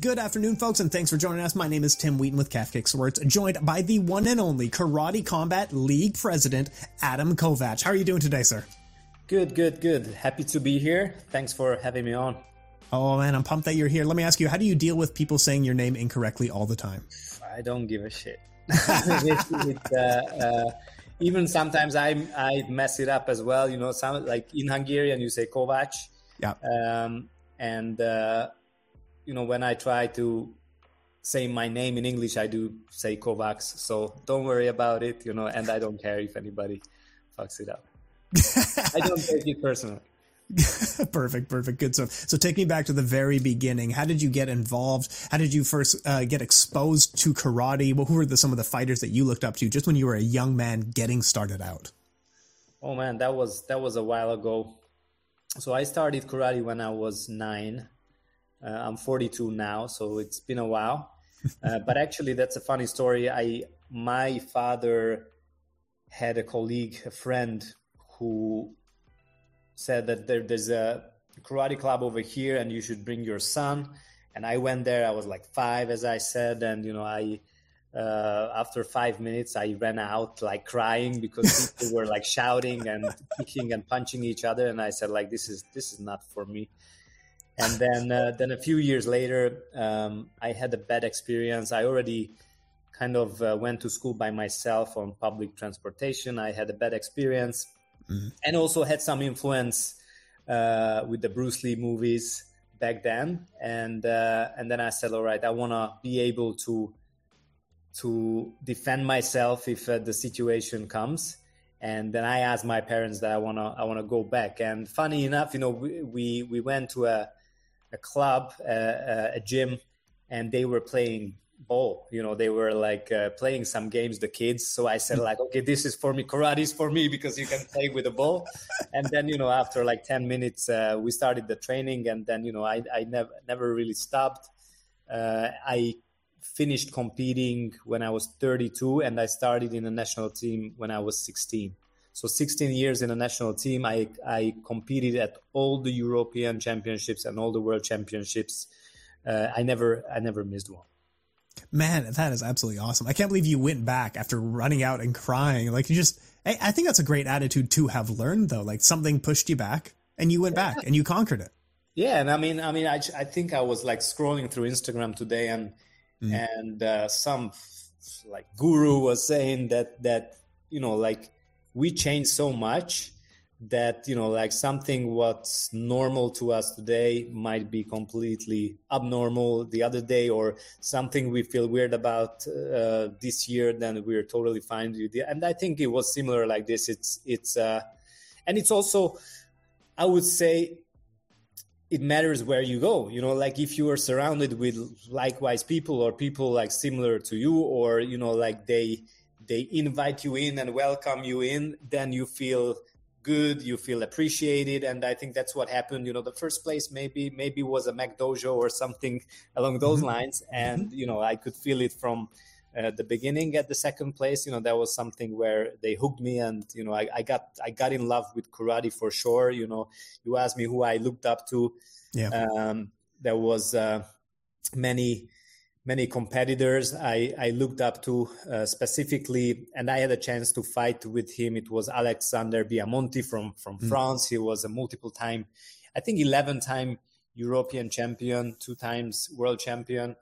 Good afternoon, folks, and thanks for joining us. My name is Tim Wheaton with Calf Kick Sports, joined by the one and only Karate Combat League President, Adam Kovac. How are you doing today, sir? Good, good, good. Happy to be here. Thanks for having me on. Oh, man, I'm pumped that you're here. Let me ask you, how do you deal with people saying your name incorrectly all the time? I don't give a shit. uh, uh, even sometimes I I mess it up as well. You know, some like in Hungarian you say Kovac. Yeah. Um, and uh, you know, when I try to say my name in English, I do say Kovacs. So don't worry about it, you know, and I don't care if anybody fucks it up. I don't take it personally. perfect, perfect, good stuff. So take me back to the very beginning. How did you get involved? How did you first uh, get exposed to karate? Well, who were the, some of the fighters that you looked up to just when you were a young man getting started out? Oh man, that was that was a while ago. So I started karate when I was nine. Uh, I'm 42 now, so it's been a while. Uh, but actually, that's a funny story. I my father had a colleague, a friend, who said that there, there's a karate club over here, and you should bring your son. And I went there. I was like five, as I said, and you know, I uh, after five minutes, I ran out like crying because people were like shouting and kicking and punching each other, and I said like, this is this is not for me and then uh, then a few years later um, i had a bad experience. I already kind of uh, went to school by myself on public transportation. I had a bad experience. Mm-hmm. and also had some influence uh, with the bruce lee movies back then. And uh, and then i said all right i want to be able to to defend myself if uh, the situation comes. And then I asked my parents that I wanna I wanna go back. And funny enough, you know, we we, we went to a a club, uh, a gym, and they were playing ball. You know, they were like uh, playing some games, the kids. So I said like, okay, this is for me. Karate is for me because you can play with a ball. and then you know, after like ten minutes, uh, we started the training, and then you know, I I never never really stopped. Uh, I finished competing when I was 32, and I started in the national team when I was 16. So 16 years in a national team, I, I competed at all the European championships and all the world championships. Uh, I never I never missed one. Man, that is absolutely awesome. I can't believe you went back after running out and crying. Like you just, I, I think that's a great attitude to have learned though. Like something pushed you back and you went yeah. back and you conquered it. Yeah. And I mean, I mean, I, I think I was like scrolling through Instagram today and, mm. and uh, some like guru was saying that, that, you know, like we change so much that you know like something what's normal to us today might be completely abnormal the other day or something we feel weird about uh, this year then we're totally fine with it. And i think it was similar like this. It's it's uh and it's also i would say it matters where you go. You know like if you are surrounded with likewise people or people like similar to you or you know like they they invite you in and welcome you in, then you feel good, you feel appreciated, and I think that's what happened. You know, the first place maybe maybe was a McDojo or something along those mm-hmm. lines, and mm-hmm. you know I could feel it from. Uh, the beginning at the second place you know that was something where they hooked me and you know I, I got i got in love with karate for sure you know you asked me who i looked up to yeah um, there was uh, many many competitors I, I looked up to uh, specifically, and I had a chance to fight with him. It was Alexander Biamonti from from mm. France. He was a multiple time, I think, eleven time European champion, two times world champion,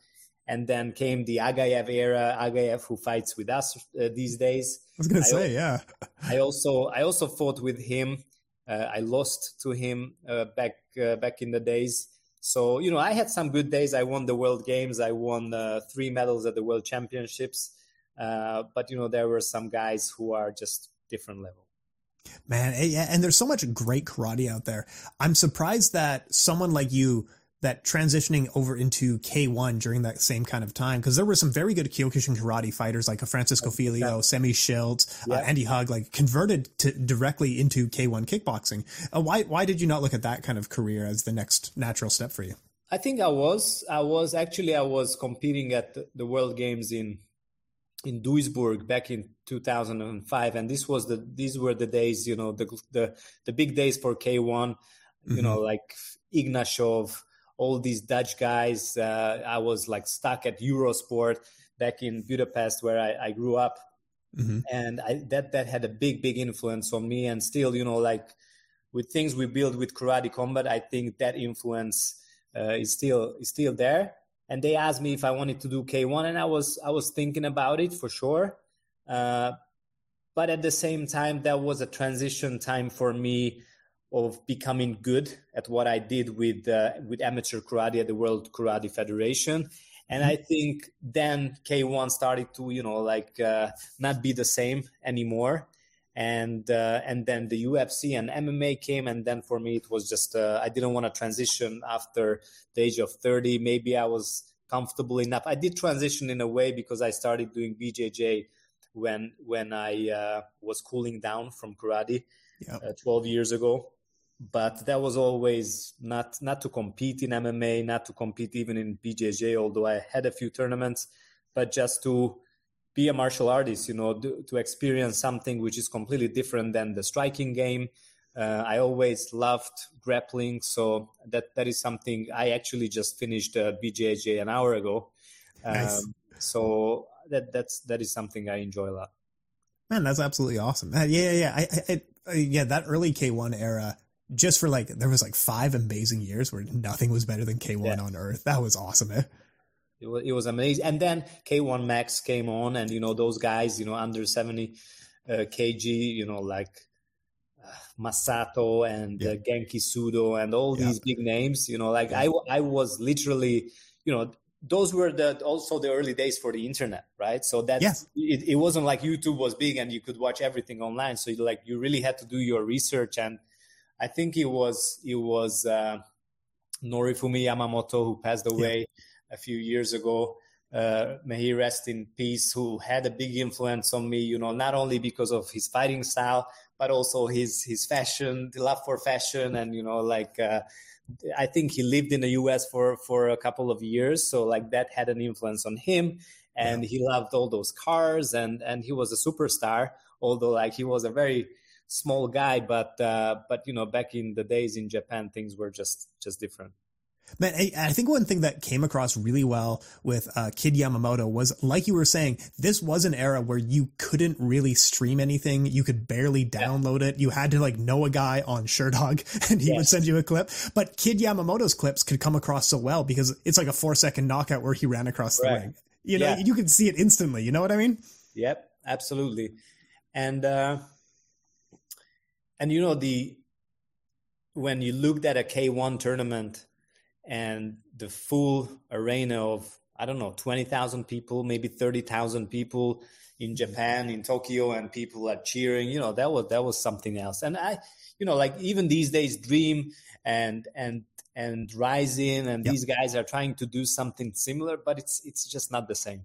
and then came the Agaev era. Agaev, who fights with us uh, these days. I was going to say, yeah. I also I also fought with him. Uh, I lost to him uh, back uh, back in the days. So, you know, I had some good days. I won the World Games. I won uh, three medals at the World Championships. Uh, but, you know, there were some guys who are just different level. Man, and there's so much great karate out there. I'm surprised that someone like you that transitioning over into K1 during that same kind of time because there were some very good Kyokushin karate fighters like a Francisco Filho, yeah. Semmy Schilt, yeah. uh, Andy Hug, like converted to directly into K1 kickboxing. Uh, why why did you not look at that kind of career as the next natural step for you? I think I was I was actually I was competing at the, the World Games in in Duisburg back in 2005 and this was the these were the days you know the the the big days for K1 you mm-hmm. know like Ignashov all these Dutch guys. Uh, I was like stuck at Eurosport back in Budapest where I, I grew up. Mm-hmm. And I, that that had a big big influence on me and still you know like with things we build with karate combat I think that influence uh, is still is still there and they asked me if I wanted to do K1 and I was I was thinking about it for sure uh, but at the same time that was a transition time for me of becoming good at what I did with uh, with amateur karate at the World Karate Federation. And. I think then K1 started to, you know, like uh, not be the same anymore. And uh, and then the UFC and MMA came, and then for me it was just uh, I didn't want to transition after the age of thirty. Maybe I was comfortable enough. I did transition in a way because I started doing BJJ when when I uh, was cooling down from karate yep. uh, 12 years ago but that was always not not to compete in MMA, not to compete even in BJJ. Although I had a few tournaments, but just to be a martial artist, you know, to, to experience something which is completely different than the striking game. Uh, I always loved grappling, so that that is something I actually just finished uh, BJJ an hour ago. Nice. Um, so that that's that is something I enjoy a lot. Man, that's absolutely awesome. Uh, yeah, yeah, yeah. I, I, I, yeah, that early K one era just for like there was like five amazing years where nothing was better than K1 yeah. on Earth. That was awesome. Eh? It was, it was amazing. And then K1 Max came on, and you know those guys, you know, under seventy uh, kg, you know, like uh, Masato and yeah. uh, Genki Sudo and all yeah. these big names. You know, like I I was literally, you know. Those were the also the early days for the internet, right? So that yes. it, it wasn't like YouTube was big and you could watch everything online. So you, like you really had to do your research and I think it was it was uh, Norifumi Yamamoto who passed away yeah. a few years ago. Uh, may he rest in peace. Who had a big influence on me, you know, not only because of his fighting style, but also his his fashion, the love for fashion, and you know, like uh, I think he lived in the U.S. for for a couple of years, so like that had an influence on him, and yeah. he loved all those cars, and and he was a superstar. Although like he was a very small guy, but uh, but you know, back in the days in Japan, things were just just different. Man, I think one thing that came across really well with uh, Kid Yamamoto was, like you were saying, this was an era where you couldn't really stream anything. You could barely download yeah. it. You had to like know a guy on Sherdog and he yes. would send you a clip. But Kid Yamamoto's clips could come across so well because it's like a four second knockout where he ran across right. the ring. You know, yeah. you could see it instantly. You know what I mean? Yep, absolutely. And uh, and you know the when you looked at a K1 tournament and the full arena of I don't know 20,000 people, maybe 30,000 people in Japan, in Tokyo, and people are cheering. You know that was that was something else. And I, you know, like even these days, Dream and and and Rizin and yep. these guys are trying to do something similar, but it's it's just not the same.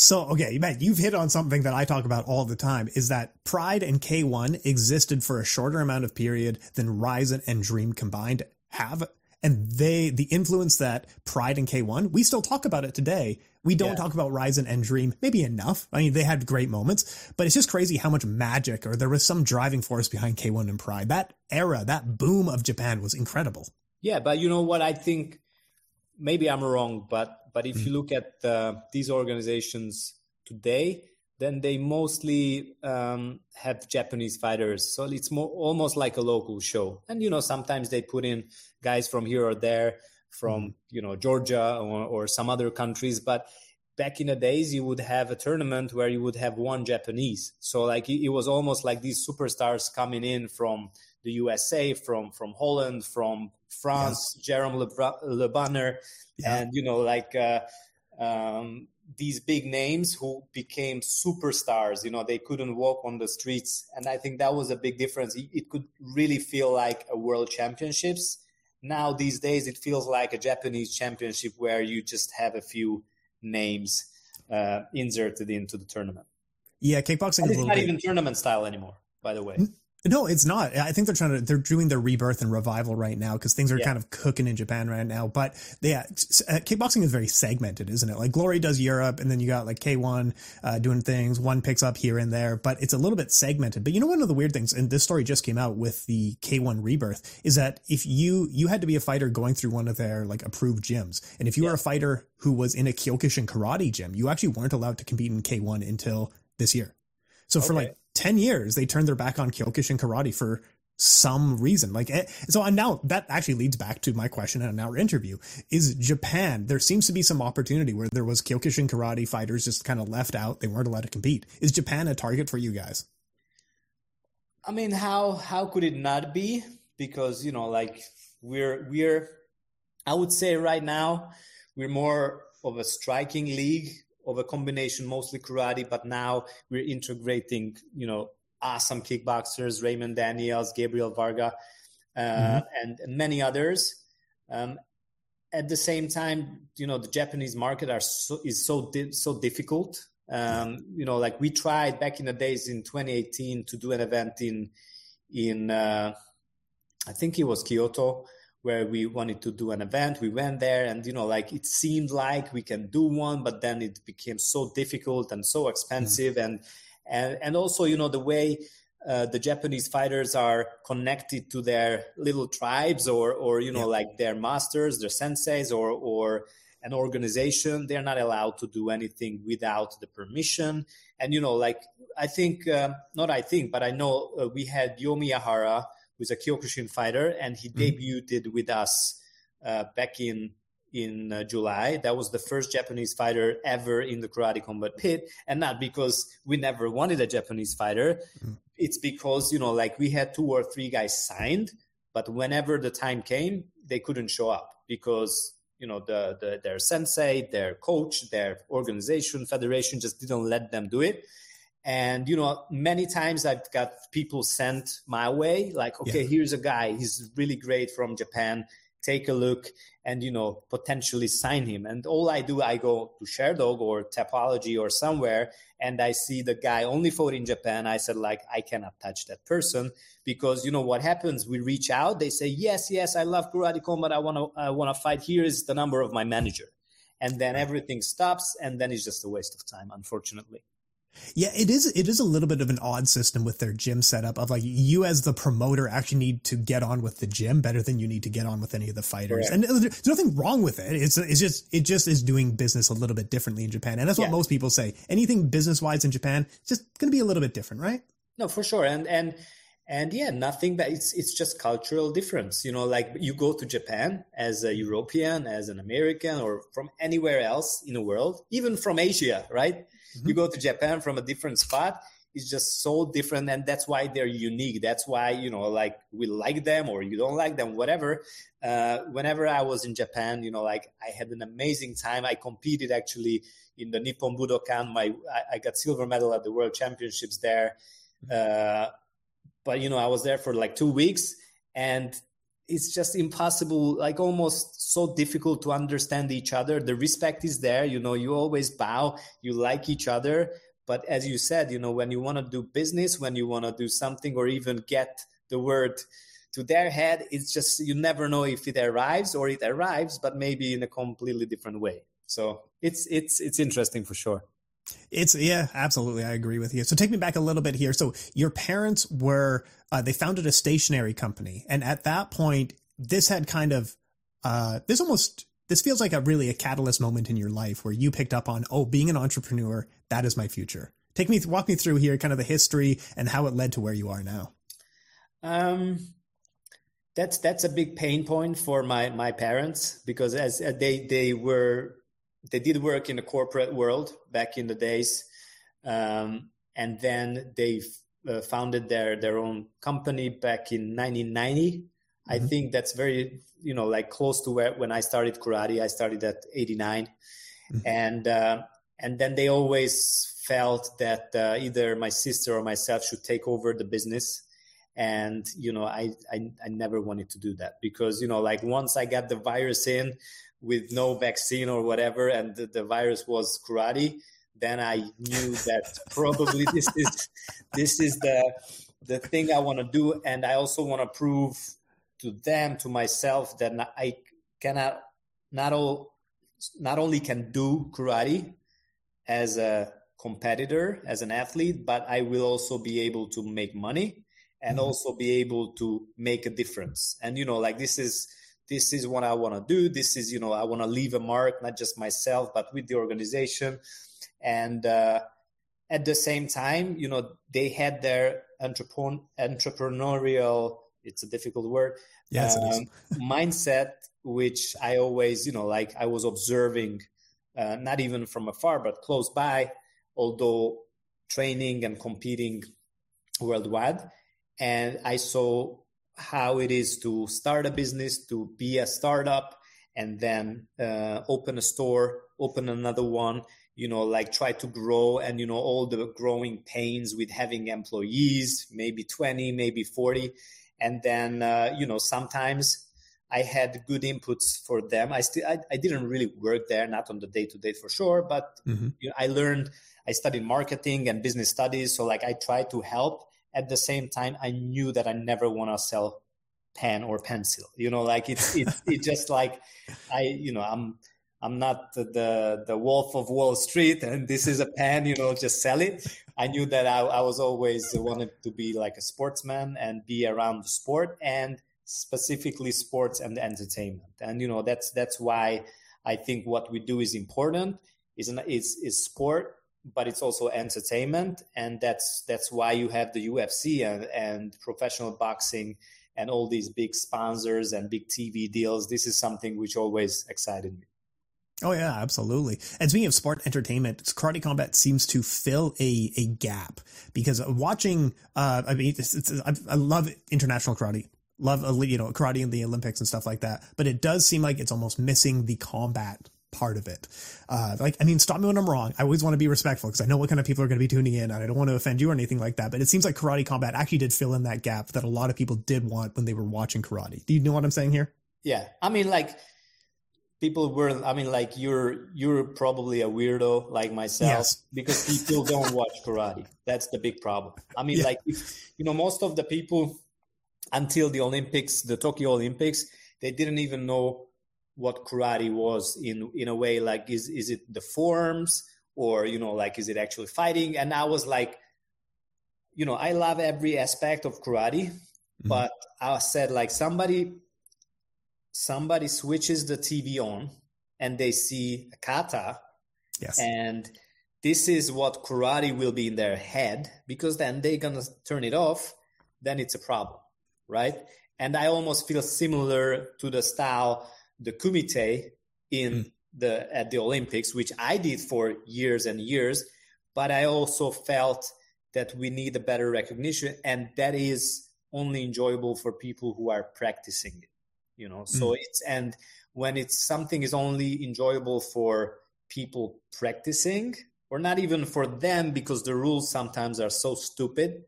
So, okay, man, you've hit on something that I talk about all the time is that Pride and K1 existed for a shorter amount of period than Rizin and Dream combined have. And they, the influence that Pride and K1, we still talk about it today. We don't yeah. talk about Rizin and Dream, maybe enough. I mean, they had great moments, but it's just crazy how much magic or there was some driving force behind K1 and Pride. That era, that boom of Japan was incredible. Yeah, but you know what? I think maybe I'm wrong, but but if you mm. look at uh, these organizations today, then they mostly um, have Japanese fighters. So it's more almost like a local show. And you know, sometimes they put in guys from here or there, from mm. you know Georgia or, or some other countries, but back in the days you would have a tournament where you would have one japanese so like it, was almost like these superstars coming in from the usa from from holland from france yes. jerome le, le Banner, yeah. and you know like uh, um, these big names who became superstars you know they couldn't walk on the streets and i think that was a big difference it, could really feel like a world championships now these days it feels like a japanese championship where you just have a few names uh, inserted into the tournament. Yeah, kickboxing is not bit... even tournament style anymore. By the way. No, it's not. I think they're trying to they're doing their rebirth and revival right now because things are yeah. kind of cooking in Japan right now. But yeah, uh, kickboxing is very segmented, isn't it? Like Glory does Europe, and then you got like K1 uh, doing things. One picks up here and there, but it's a little bit segmented. But you know, one of the weird things, and this story just came out with the K1 rebirth, is that if you you had to be a fighter going through one of their like approved gyms, and if you yeah. were a fighter who was in a Kyokushin karate gym, you actually weren't allowed to compete in K1 until this year. So okay. for like 10 years, they turned their back on Kyokushin karate for some reason. Like, eh, so I'm now that actually leads back to my question in our interview is Japan. There seems to be some opportunity where there was Kyokushin karate fighters just kind of left out. They weren't allowed to compete. Is Japan a target for you guys? I mean, how, how could it not be? Because, you know, like we're, we're, I would say right now, we're more of a striking league of a combination, mostly karate, but now we're integrating, you know, awesome kickboxers, Raymond Daniels, Gabriel Varga, uh, mm-hmm. and, and, many others. Um, at the same time, you know, the Japanese market are so, is so di- so difficult. Um, you know, like we tried back in the days in 2018 to do an event in in uh, I think it was Kyoto, where we wanted to do an event. We went there and, you know, like it seemed like we can do one, but then it became so difficult and so expensive. Mm-hmm. And, and, and also, you know, the way uh, the Japanese fighters are connected to their little tribes or, or, you know, yeah. like their masters, their senseis or, or, an organization they're not allowed to do anything without the permission and you know like i think uh, not i think but i know uh, we had Yo Miyahara who's a Kyokushin fighter, and he mm-hmm. debuted with us uh, back in in uh, July. That was the first Japanese fighter ever in the Karate Combat Pit, and not because we never wanted a Japanese fighter. Mm-hmm. It's because you know, like we had two or three guys signed, but whenever the time came, they couldn't show up because you know the, the their sensei, their coach, their organization, federation just didn't let them do it. And you know, many times I've got people sent my way, like, okay, yeah. here's a guy, he's really great from Japan. Take a look and you know potentially sign him. And all I do, I go to Sherdog or Tapology or somewhere, and I see the guy only fought in Japan. I said like I cannot touch that person because you know what happens. We reach out, they say yes, yes, I love karate combat. I want to, I want to fight. Here is the number of my manager, and then everything stops, and then it's just a waste of time, unfortunately. Yeah, it is. It is a little bit of an odd system with their gym setup of like you as the promoter actually need to get on with the gym better than you need to get on with any of the fighters. And uh, there's nothing wrong with it. It's it's just it just is doing business a little bit differently in Japan, and that's what yeah. most people say. Anything business wise in Japan, it's just going to be a little bit different, right? No, for sure. And and and yeah, nothing that it's it's just cultural difference. You know, like you go to Japan as a European, as an American, or from anywhere else in the world, even from Asia, right? Mm-hmm. You go to Japan from a different spot, it's just so different and that's why they're unique. That's why you know like we like them or you don't like them whatever. Uh, whenever i was in japan you know like i had an amazing time. I competed actually in the nippon budokan. My i, I got silver medal at the world championships there. Uh, but you know i was there for like two weeks and it's just impossible like almost so difficult to understand each other. The respect is there you know you always bow you like each other. But as you said you know when you want to do business when you want to do something or even get the word to their head it's just you never know if it arrives or it arrives but maybe in a completely different way. So it's it's it's interesting for sure it's yeah, absolutely. I agree with you. So take me back a little bit here. So your parents were uh, they founded a stationery company, and at that point, this had kind of uh, this almost this feels like a really a catalyst moment in your life where you picked up on oh, being an entrepreneur that is my future. Take me walk me through here, kind of the history and how it led to where you are now. Um, that's that's a big pain point for my my parents because as uh, they they were they did work in the corporate world back in the days, um, and then they uh, founded their their own company back in 1990. Mm-hmm. I think that's very you know like close to where when I started karate. I started at 89, mm-hmm. and uh, and then they always felt that uh, either my sister or myself should take over the business and you know I, I, I never wanted to do that because you know like once i got the virus in with no vaccine or whatever, and the, the virus was karate, then I knew that probably this is this is the the thing I want to do, and I also want to prove to them, to myself, that I cannot not all not only can do karate as a competitor, as an athlete, but I will also be able to make money and mm-hmm. also be able to make a difference. And you know, like this is this is what I want to do. This is you know I want to leave a mark, not just myself, but with the organization. And uh, at the same time, you know, they had their entrepreneur, entrepreneurial. It's a difficult word. Yes, um, mindset, which I always, you know, like I was observing, uh, not even from afar, but close by, although training and competing worldwide. And I saw how it is to start a business, to be a startup, and then uh, open a store, open another one, you know like try to grow and you know all the growing pains with having employees maybe 20 maybe 40 and then uh, you know sometimes i had good inputs for them i still I, I didn't really work there not on the day to day for sure but mm-hmm. you know, i learned i studied marketing and business studies so like i tried to help at the same time i knew that i never want to sell pen or pencil you know like it's it's, it's just like i you know i'm I'm not the the wolf of Wall Street, and this is a pen, you know, just sell it. I knew that I, I was always wanted to be like a sportsman and be around the sport and specifically sports and entertainment. And you know, that's that's why I think what we do is important. is is is sport, but it's also entertainment, and that's that's why you have the UFC and, and professional boxing and all these big sponsors and big TV deals. This is something which always excited me. Oh yeah, absolutely. And speaking of sport entertainment, karate combat seems to fill a a gap because watching. Uh, I mean, it's, it's, I, love international karate, love you know karate in the Olympics and stuff like that. But it does seem like it's almost missing the combat part of it. Uh, like, I mean, stop me when I'm wrong. I always want to be respectful because I know what kind of people are going to be tuning in, and I don't want to offend you or anything like that. But it seems like karate combat actually did fill in that gap that a lot of people did want when they were watching karate. Do you know what I'm saying here? Yeah, I mean, like people were i mean like you're you're probably a weirdo like myself yes. because people don't watch karate that's the big problem i mean yeah. like if, you know most of the people until the olympics the tokyo olympics they didn't even know what karate was in in a way like is is it the forms or you know like is it actually fighting and i was like you know i love every aspect of karate mm-hmm. but i said like somebody somebody switches the TV on and they see a kata. Yes. And this is what karate will be in their head because then they're to turn it off. Then it's a problem, right? And I almost feel similar to the style, the kumite in mm. the, at the Olympics, which I did for years and years. But I also felt that we need a better recognition and that is only enjoyable for people who are practicing it you know so mm. it's and when it's something is only enjoyable for people practicing or not even for them because the rules sometimes are so stupid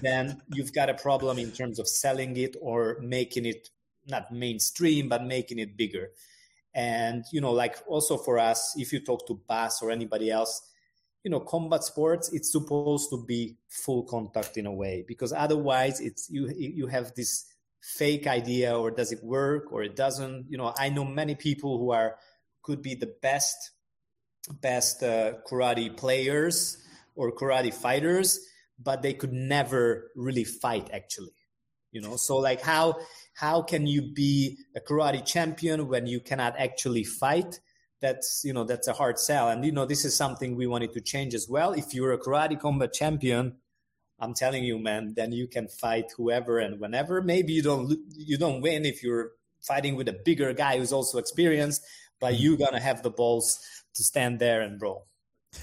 then you've got a problem in terms of selling it or making it not mainstream but making it bigger. And you know like also for us if you talk to Bas or anybody else you know combat sports it's supposed to be full contact in a way because otherwise it's you you have this fake idea or does it work or it doesn't. You know i know many people who are could be the best best uh, karate players or karate fighters but they could never really fight actually you know so like how how can you be a karate champion when you cannot actually fight that's you know that's a hard sell and you know this is something we wanted to change as well if you're a karate combat champion I'm telling you, man, then you can fight whoever and whenever. Maybe you don't you don't win if you're fighting with a bigger guy who's also experienced, but mm-hmm. you're gonna have the balls to stand there and roll.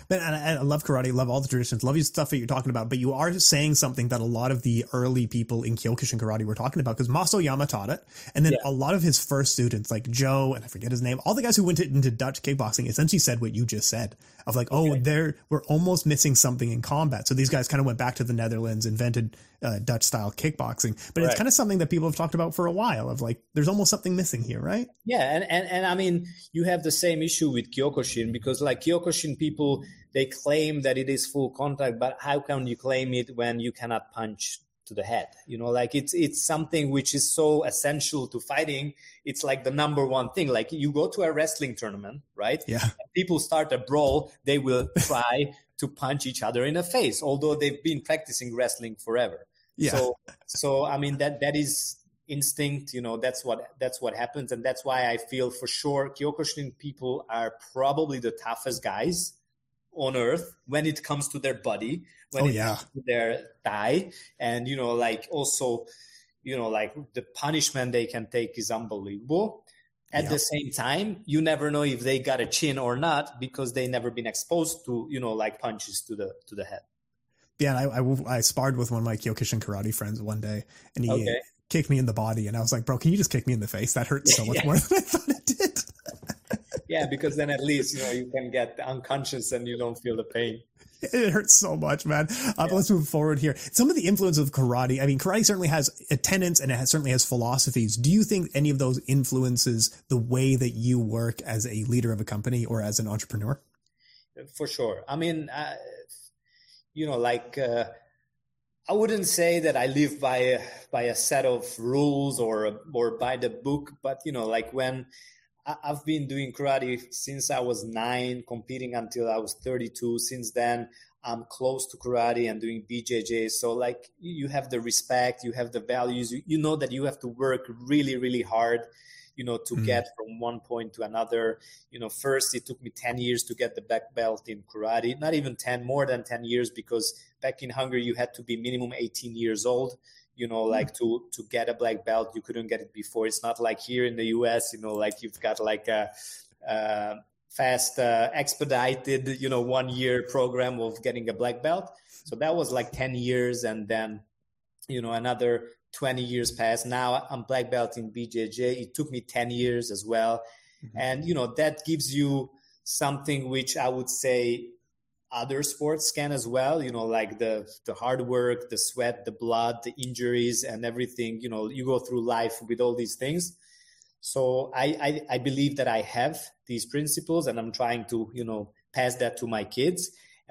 But I, I love karate, love all the traditions, love your stuff that you're talking about. But you are saying something that a lot of the early people in Kyokushin karate were talking about because Mas-Oyama taught it, and then yeah. a lot of his first students, like Joe and I forget his name, all the guys who went into Dutch kickboxing essentially said what you just said of like, oh, okay. they're we're almost missing something in combat. So these guys kind of went back to the Netherlands, invented uh, Dutch style kickboxing, but right. it's kind of something that people have talked about for a while. Of like, there's almost something missing here, right? Yeah, and and and I mean, you have the same issue with Kyokushin because like Kyokushin people they claim that it is full contact, but how can you claim it when you cannot punch to the head you know like it's it's something which is so essential to fighting it's like the number one thing like you go to a wrestling tournament right yeah people start a brawl they will try to punch each other in the face although they've been practicing wrestling forever yeah. so so i mean that that is instinct you know that's what that's what happens and that's why i feel for sure kyokushin people are probably the toughest guys on earth when it comes to their body when oh, it yeah. comes to their thigh and you know like also you know like the punishment they can take is unbelievable at Yeah. the same time you never know if they got a chin or not because they never been exposed to you know like punches to the to the head Yeah, I, I, I sparred with one of my Kyokushin karate friends one day, and he Okay. kicked me in the body, and I was like, "Bro, can you just kick me in the face? That hurts so much Yeah. more than I thought it did." yeah because then at least you know you can get unconscious and you don't feel the pain It hurts so much, man. Uh, but let's move forward here. Some of the influence of karate. I mean, karate certainly has a tenets and it has, certainly has philosophies. Do you think any of those influences the way that you work as a leader of a company or as an entrepreneur? for sure. I mean, uh, you know, like uh, I wouldn't say that I live by a, by a set of rules or or by the book, but you know, like when I've been doing karate since I was nine, competing until I was 32. Since then, I'm close to karate and doing BJJ. So like you have the respect, you have the values, you know that you have to work really, really hard, you know, to Mhm. get from one point to another. You know, first it took me 10 years to get the black belt in karate, not even 10, more than 10 years, because back in Hungary you had to be minimum 18 years old. You know, like to to get a black belt, you couldn't get it before. It's not like here in the U.S. You know, like you've got like a, uh fast uh, expedited you know one year program of getting a black belt so that was like 10 years and then you know another 20 years passed now i'm black belt in bjj it took me 10 years as well. Mhm. and you know that gives you something which i would say other sports can as well you know like the the hard work the sweat the blood the injuries and everything you know you go through life with all these things. So I, I i believe that i have these principles and i'm trying to you know pass that to my kids.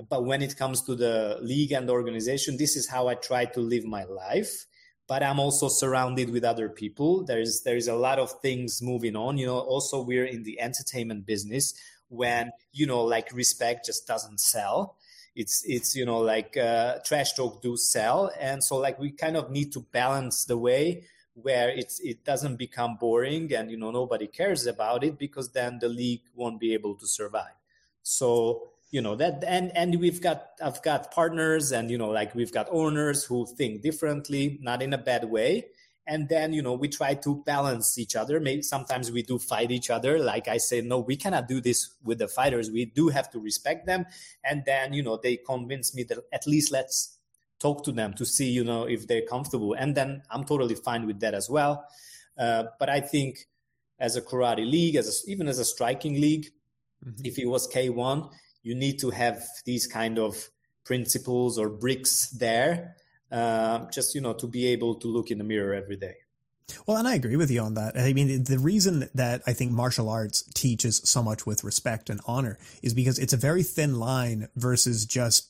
But when it comes to the league and the organization this is how i try to live my life but i'm also surrounded with other people. There's there's a lot of things moving on. You know also we're in the entertainment business when you know like respect just doesn't sell. It's it's you know like uh, trash talk do sell. And so like we kind of need to balance the way where it's it doesn't become boring and you know nobody cares about it because then the league won't be able to survive. So you know that and and we've got i've got partners and you know like we've got owners who think differently not in a bad way. And then you know we try to balance each other. Maybe sometimes we do fight each other. Like i say no we cannot do this with the fighters. We do have to respect them. And then you know they convince me that at least let's talk to them to see you know if they're comfortable. And then i'm totally fine with that as well. Uh, but i think as a karate league as a, even as a striking league Mhm. if it was k1 you need to have these kind of principles or bricks there uh, just you know to be able to look in the mirror every day Well, and I agree with you on that. I mean, the reason that I think martial arts teaches so much with respect and honor is because it's a very thin line versus just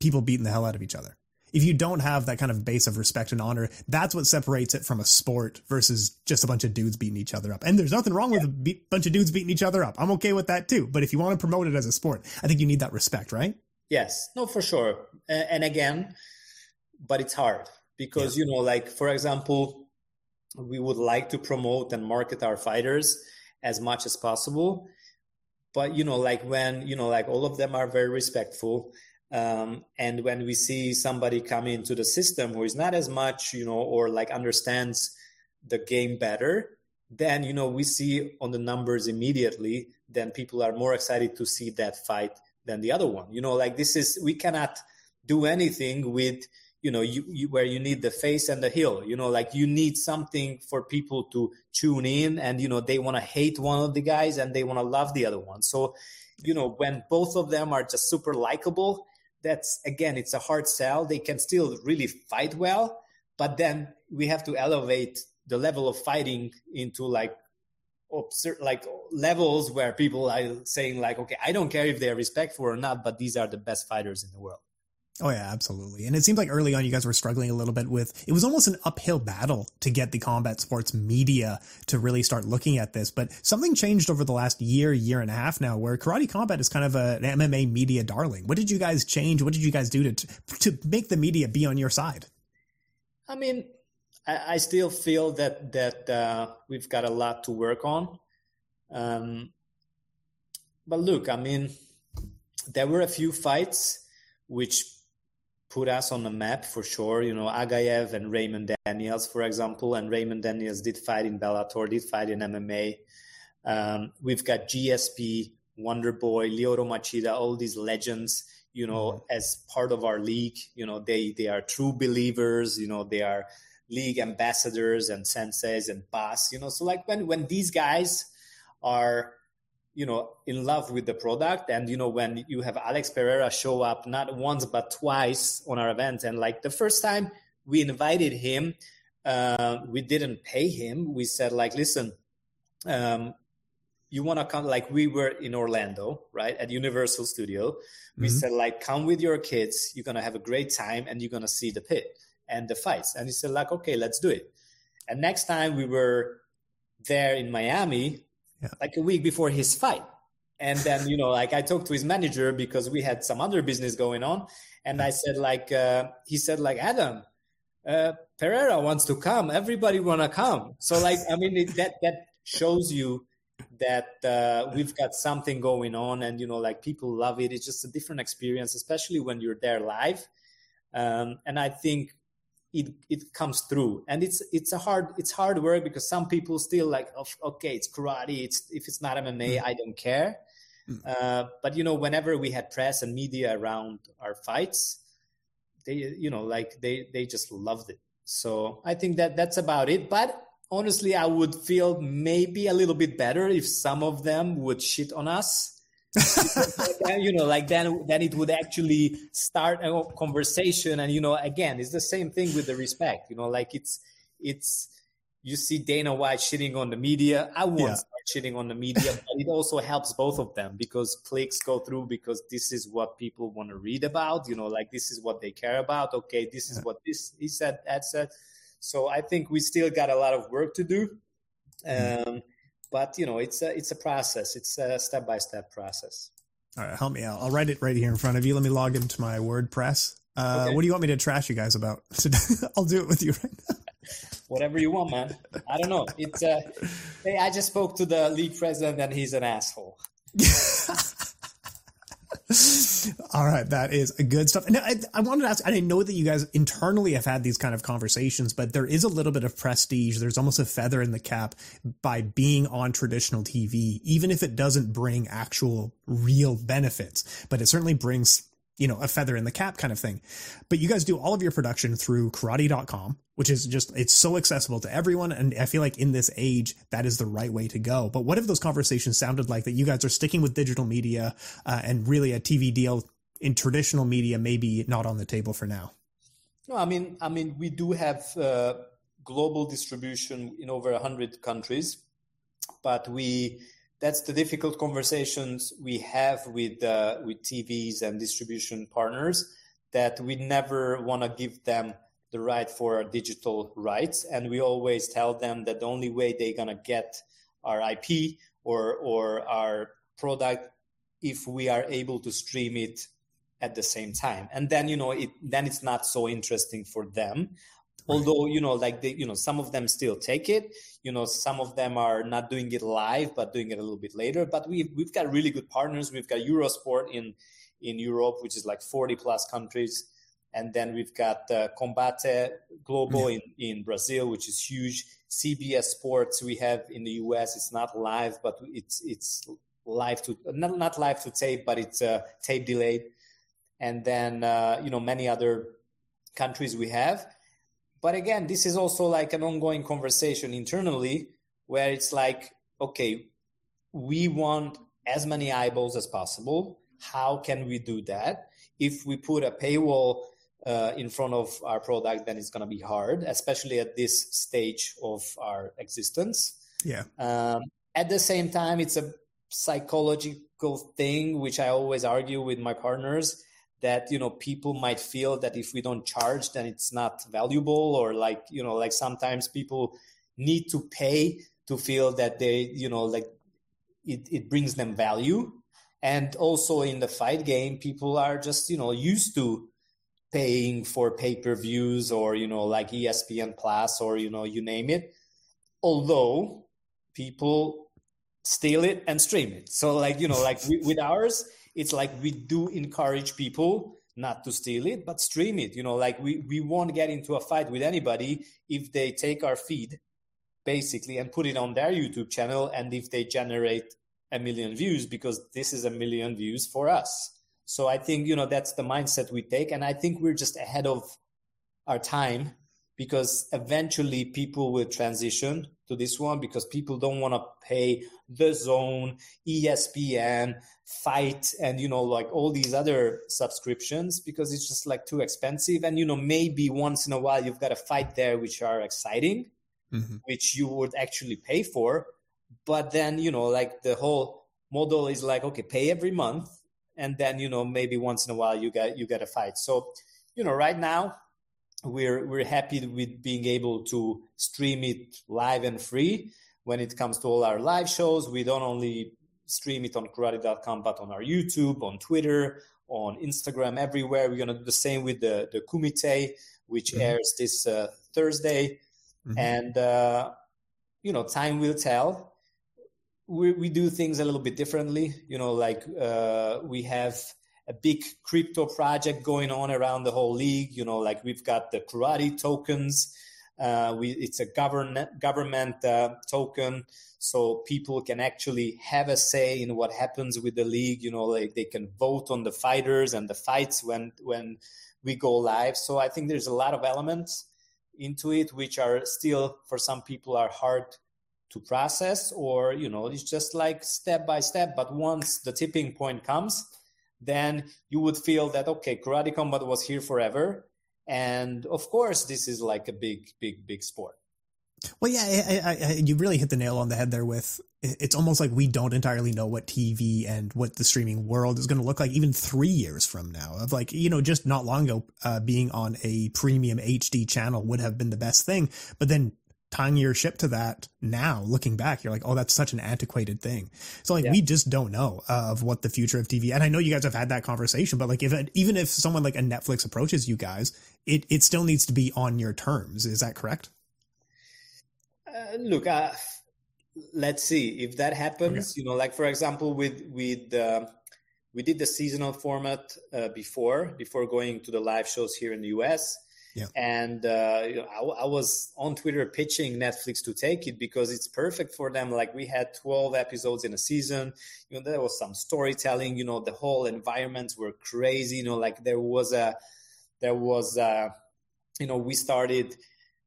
people beating the hell out of each other. If you don't have that kind of base of respect and honor, that's what separates it from a sport versus just a bunch of dudes beating each other up. And there's nothing wrong with a be- bunch of dudes beating each other up. I'm okay with that too. But if you want to promote it as a sport, I think you need that respect, right? Yes, no, for sure. And again, but it's hard because, you know, like, for example, we would like to promote and market our fighters as much as possible. But, you know, like when, you know, like all of them are very respectful. Um, and when we see somebody come into the system who is not as much, you know, or like understands the game better, then, you know, we see on the numbers immediately, then people are more excited to see that fight than the other one. You know, like this is we cannot do anything with you know you, you, where you need the face and the heel. You know, like you need something for people to tune in, and you know they want to hate one of the guys and they want to love the other one. So, you know, when both of them are just super likable, that's again it's a hard sell. They can still really fight well, but then we have to elevate the level of fighting into like obser- like levels where people are saying like okay i don't care if they're respectful or not but these are the best fighters in the world Oh yeah, absolutely. And it seems like early on you guys were struggling a little bit with it was almost an uphill battle to get the combat sports media to really start looking at this. But something changed over the last year, year and a half now where karate combat is kind of a, an MMA media darling. What did you guys change? What did you guys do to to make the media be on your side? I mean, I, I still feel that that uh, we've got a lot to work on. Um, but look, I mean, there were a few fights which put us on the map for sure. You know, Agaev and Raymond Daniels, for example, and Raymond Daniels did fight in Bellator, did fight in MMA. Um, we've got GSP, Wonder Boy, Lyoto Machida, all these legends. You know, mm-hmm. as part of our league, you know, they they are true believers. You know, they are league ambassadors and senseis and Bas. You know, so like when when these guys are you know in love with the product. And you know when you have alex pereira show up not once but twice on our event and like the first time we invited him uh, we didn't pay him. We said like listen um, you want to come like we were in orlando right at universal studio. We mm-hmm. said like come with your kids. You're gonna have a great time and you're gonna see the pit and the fights. And he said like okay let's do it. And next time we were there in miami yeah. like a week before his fight. And then, you know, like I talked to his manager because we had some other business going on. And I said, like, uh, he said, like, Adam, uh, Pereira wants to come. Everybody want to come. So, like, I mean, it, that, that shows you that uh, we've got something going on and, you know, like people love it. It's just a different experience, especially when you're there live. Um, and I think it it comes through. And it's it's a hard it's hard work because some people still like oh, okay it's karate it's if it's not mma mm. i don't care. Mm. uh, but you know whenever we had press and media around our fights they you know like they they just loved it. So i think that that's about it. But honestly i would feel maybe a little bit better if some of them would shit on us you know like then then it would actually start a conversation and you know again it's the same thing with the respect you know like it's it's you see Dana White shitting on the media. I won't yeah. start shitting on the media, but it also helps both of them because clicks go through because this is what people want to read about. You know, like this is what they care about. Okay, this is what this he said, that said. So I think we still got a lot of work to do. Mm-hmm. Um, but you know it's a it's a process. It's a step by step process. All right help me out. I'll write it right here in front of you. Let me log into my wordpress. Uh, okay. what do you want me to trash you guys about i'll do it with you right now. Whatever you want man. I don't know. It's uh hey i just spoke to the league president and he's an asshole All right, that is good stuff. And I, I wanted to ask, I know that you guys internally have had these kind of conversations, but there is a little bit of prestige. There's almost a feather in the cap by being on traditional TV, even if it doesn't bring actual real benefits, but it certainly brings you know, a feather in the cap kind of thing. But you guys do all of your production through karate.com, which is just, it's so accessible to everyone. And I feel like in this age, that is the right way to go. But what if those conversations sounded like that you guys are sticking with digital media uh, and really a TV deal in traditional media, maybe not on the table for now? No, I mean, I mean, we do have uh, global distribution in over 100 countries, but we, that's the difficult conversations we have with uh, with TVs and distribution partners that we never want to give them the right for our digital rights, and we always tell them that the only way they're gonna get our IP or or our product if we are able to stream it at the same time. And then you know it then it's not so interesting for them. Although you know like they you know some of them still take it you know some of them are not doing it live but doing it a little bit later. But we've we've got really good partners. We've got eurosport in in europe which is like 40 plus countries. And then we've got uh, combate global yeah. in in brazil which is huge. Cbs sports we have in the us it's not live but it's it's live to not, not live to tape but it's uh, tape delayed. And then uh, you know many other countries we have but again, this is also like an ongoing conversation internally where it's like, okay, we want as many eyeballs as possible. How can we do that? If we put a paywall uh, in front of our product, then it's going to be hard, especially at this stage of our existence. Yeah. Um, at the same time, it's a psychological thing, which I always argue with my partners that you know people might feel that if we don't charge then it's not valuable or like you know like sometimes people need to pay to feel that they you know like it, it brings them value. And also in the fight game people are just you know used to paying for pay-per-views or you know like espn plus or you know you name it. Although people steal it and stream it. So like you know like with ours it's like we do encourage people not to steal it but stream it you know like we we won't get into a fight with anybody if they take our feed basically and put it on their youtube channel and if they generate a million views because this is a million views for us. So i think you know that's the mindset we take and i think we're just ahead of our time because eventually people will transition to this one because people don't want to pay DAZN ESPN, fight and you know, like all these other subscriptions because it's just like too expensive. And you know, maybe once in a while you've got a fight there which are exciting, mm-hmm. which you would actually pay for. But then, you know, like the whole model is like, okay, pay every month, and then you know, maybe once in a while you get you get a fight. So, you know, right now we're we're happy with being able to stream it live and free. When it comes to all our live shows we don't only stream it on karate.com but on our youtube on twitter on instagram everywhere. We're going to do the same with the the kumite which mm-hmm. airs this uh, thursday. Mm-hmm. and uh, you know time will tell. We, we do things a little bit differently. You know like uh, we have a big crypto project going on around the whole league. You know, like we've got the karate tokens. Uh, we, it's a government government uh, token, so people can actually have a say in what happens with the league. You know, like they can vote on the fighters and the fights when when we go live. So I think there's a lot of elements into it which are still for some people are hard to process or you know it's just like step by step but once the tipping point comes then you would feel that okay karate combat was here forever. And of course this is like a big big big sport. Well yeah I, I, I, you really hit the nail on the head there with it's almost like we don't entirely know what tv and what the streaming world is going to look like even three years from now. Of like you know just not long ago uh, being on a premium hd channel would have been the best thing. But then tying your ship to that now looking back you're like oh that's such an antiquated thing. So like yeah. we just don't know uh, of what the future of tv and i know you guys have had that conversation but like if it, even if someone like a netflix approaches you guys it it still needs to be on your terms. Is that correct? Uh, look uh, let's see. If that happens okay. you know like for example with with uh, we did the seasonal format uh, before before going to the live shows here in the us yeah. And uh, I, I, was on Twitter pitching Netflix to take it because it's perfect for them. Like we had 12 episodes in a season. You know, there was some storytelling. You know, the whole environments were crazy. You know, like there was a, there was a, you know, we started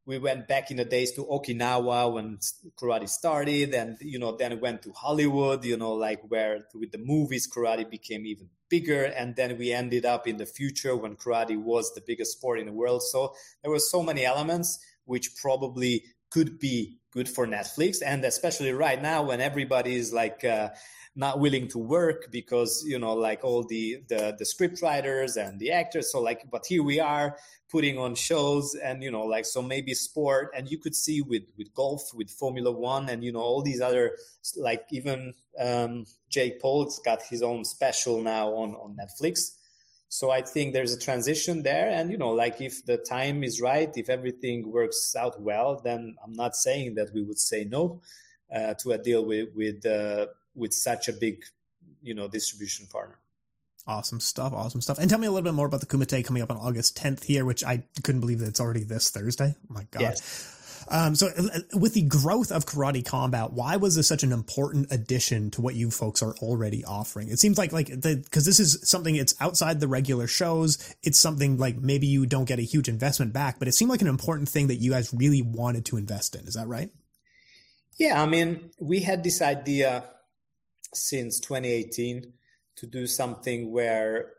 we went back in the days to Okinawa when karate started, and you know, then went to Hollywood, you know, like where with the movies karate became even bigger, and then we ended up in the future when karate was the biggest sport in the world. So there were so many elements which probably could be good for Netflix, and especially right now when everybody is like. Uh, not willing to work because you know like all the, the the script writers and the actors. So like but here we are putting on shows and you know like so maybe sport and you could see with with golf with formula one and you know all these other like even um, jake paul's got his own special now on on netflix. So i think there's a transition there and you know like if the time is right if everything works out well then i'm not saying that we would say no uh, to a deal with with uh, with such a big you know distribution partner Awesome stuff. Awesome stuff. And tell me a little bit more about the Kumite coming up on August 10th here, which I couldn't believe that it's already this Thursday. Oh my God. Yes. Um, so uh, with the growth of karate combat, why was this such an important addition to what you folks are already offering? It seems like, like the, cause this is something it's outside the regular shows. It's something like maybe you don't get a huge investment back, but it seemed like an important thing that you guys really wanted to invest in. Is that right? Yeah. I mean, we had this idea since 2018 to do something where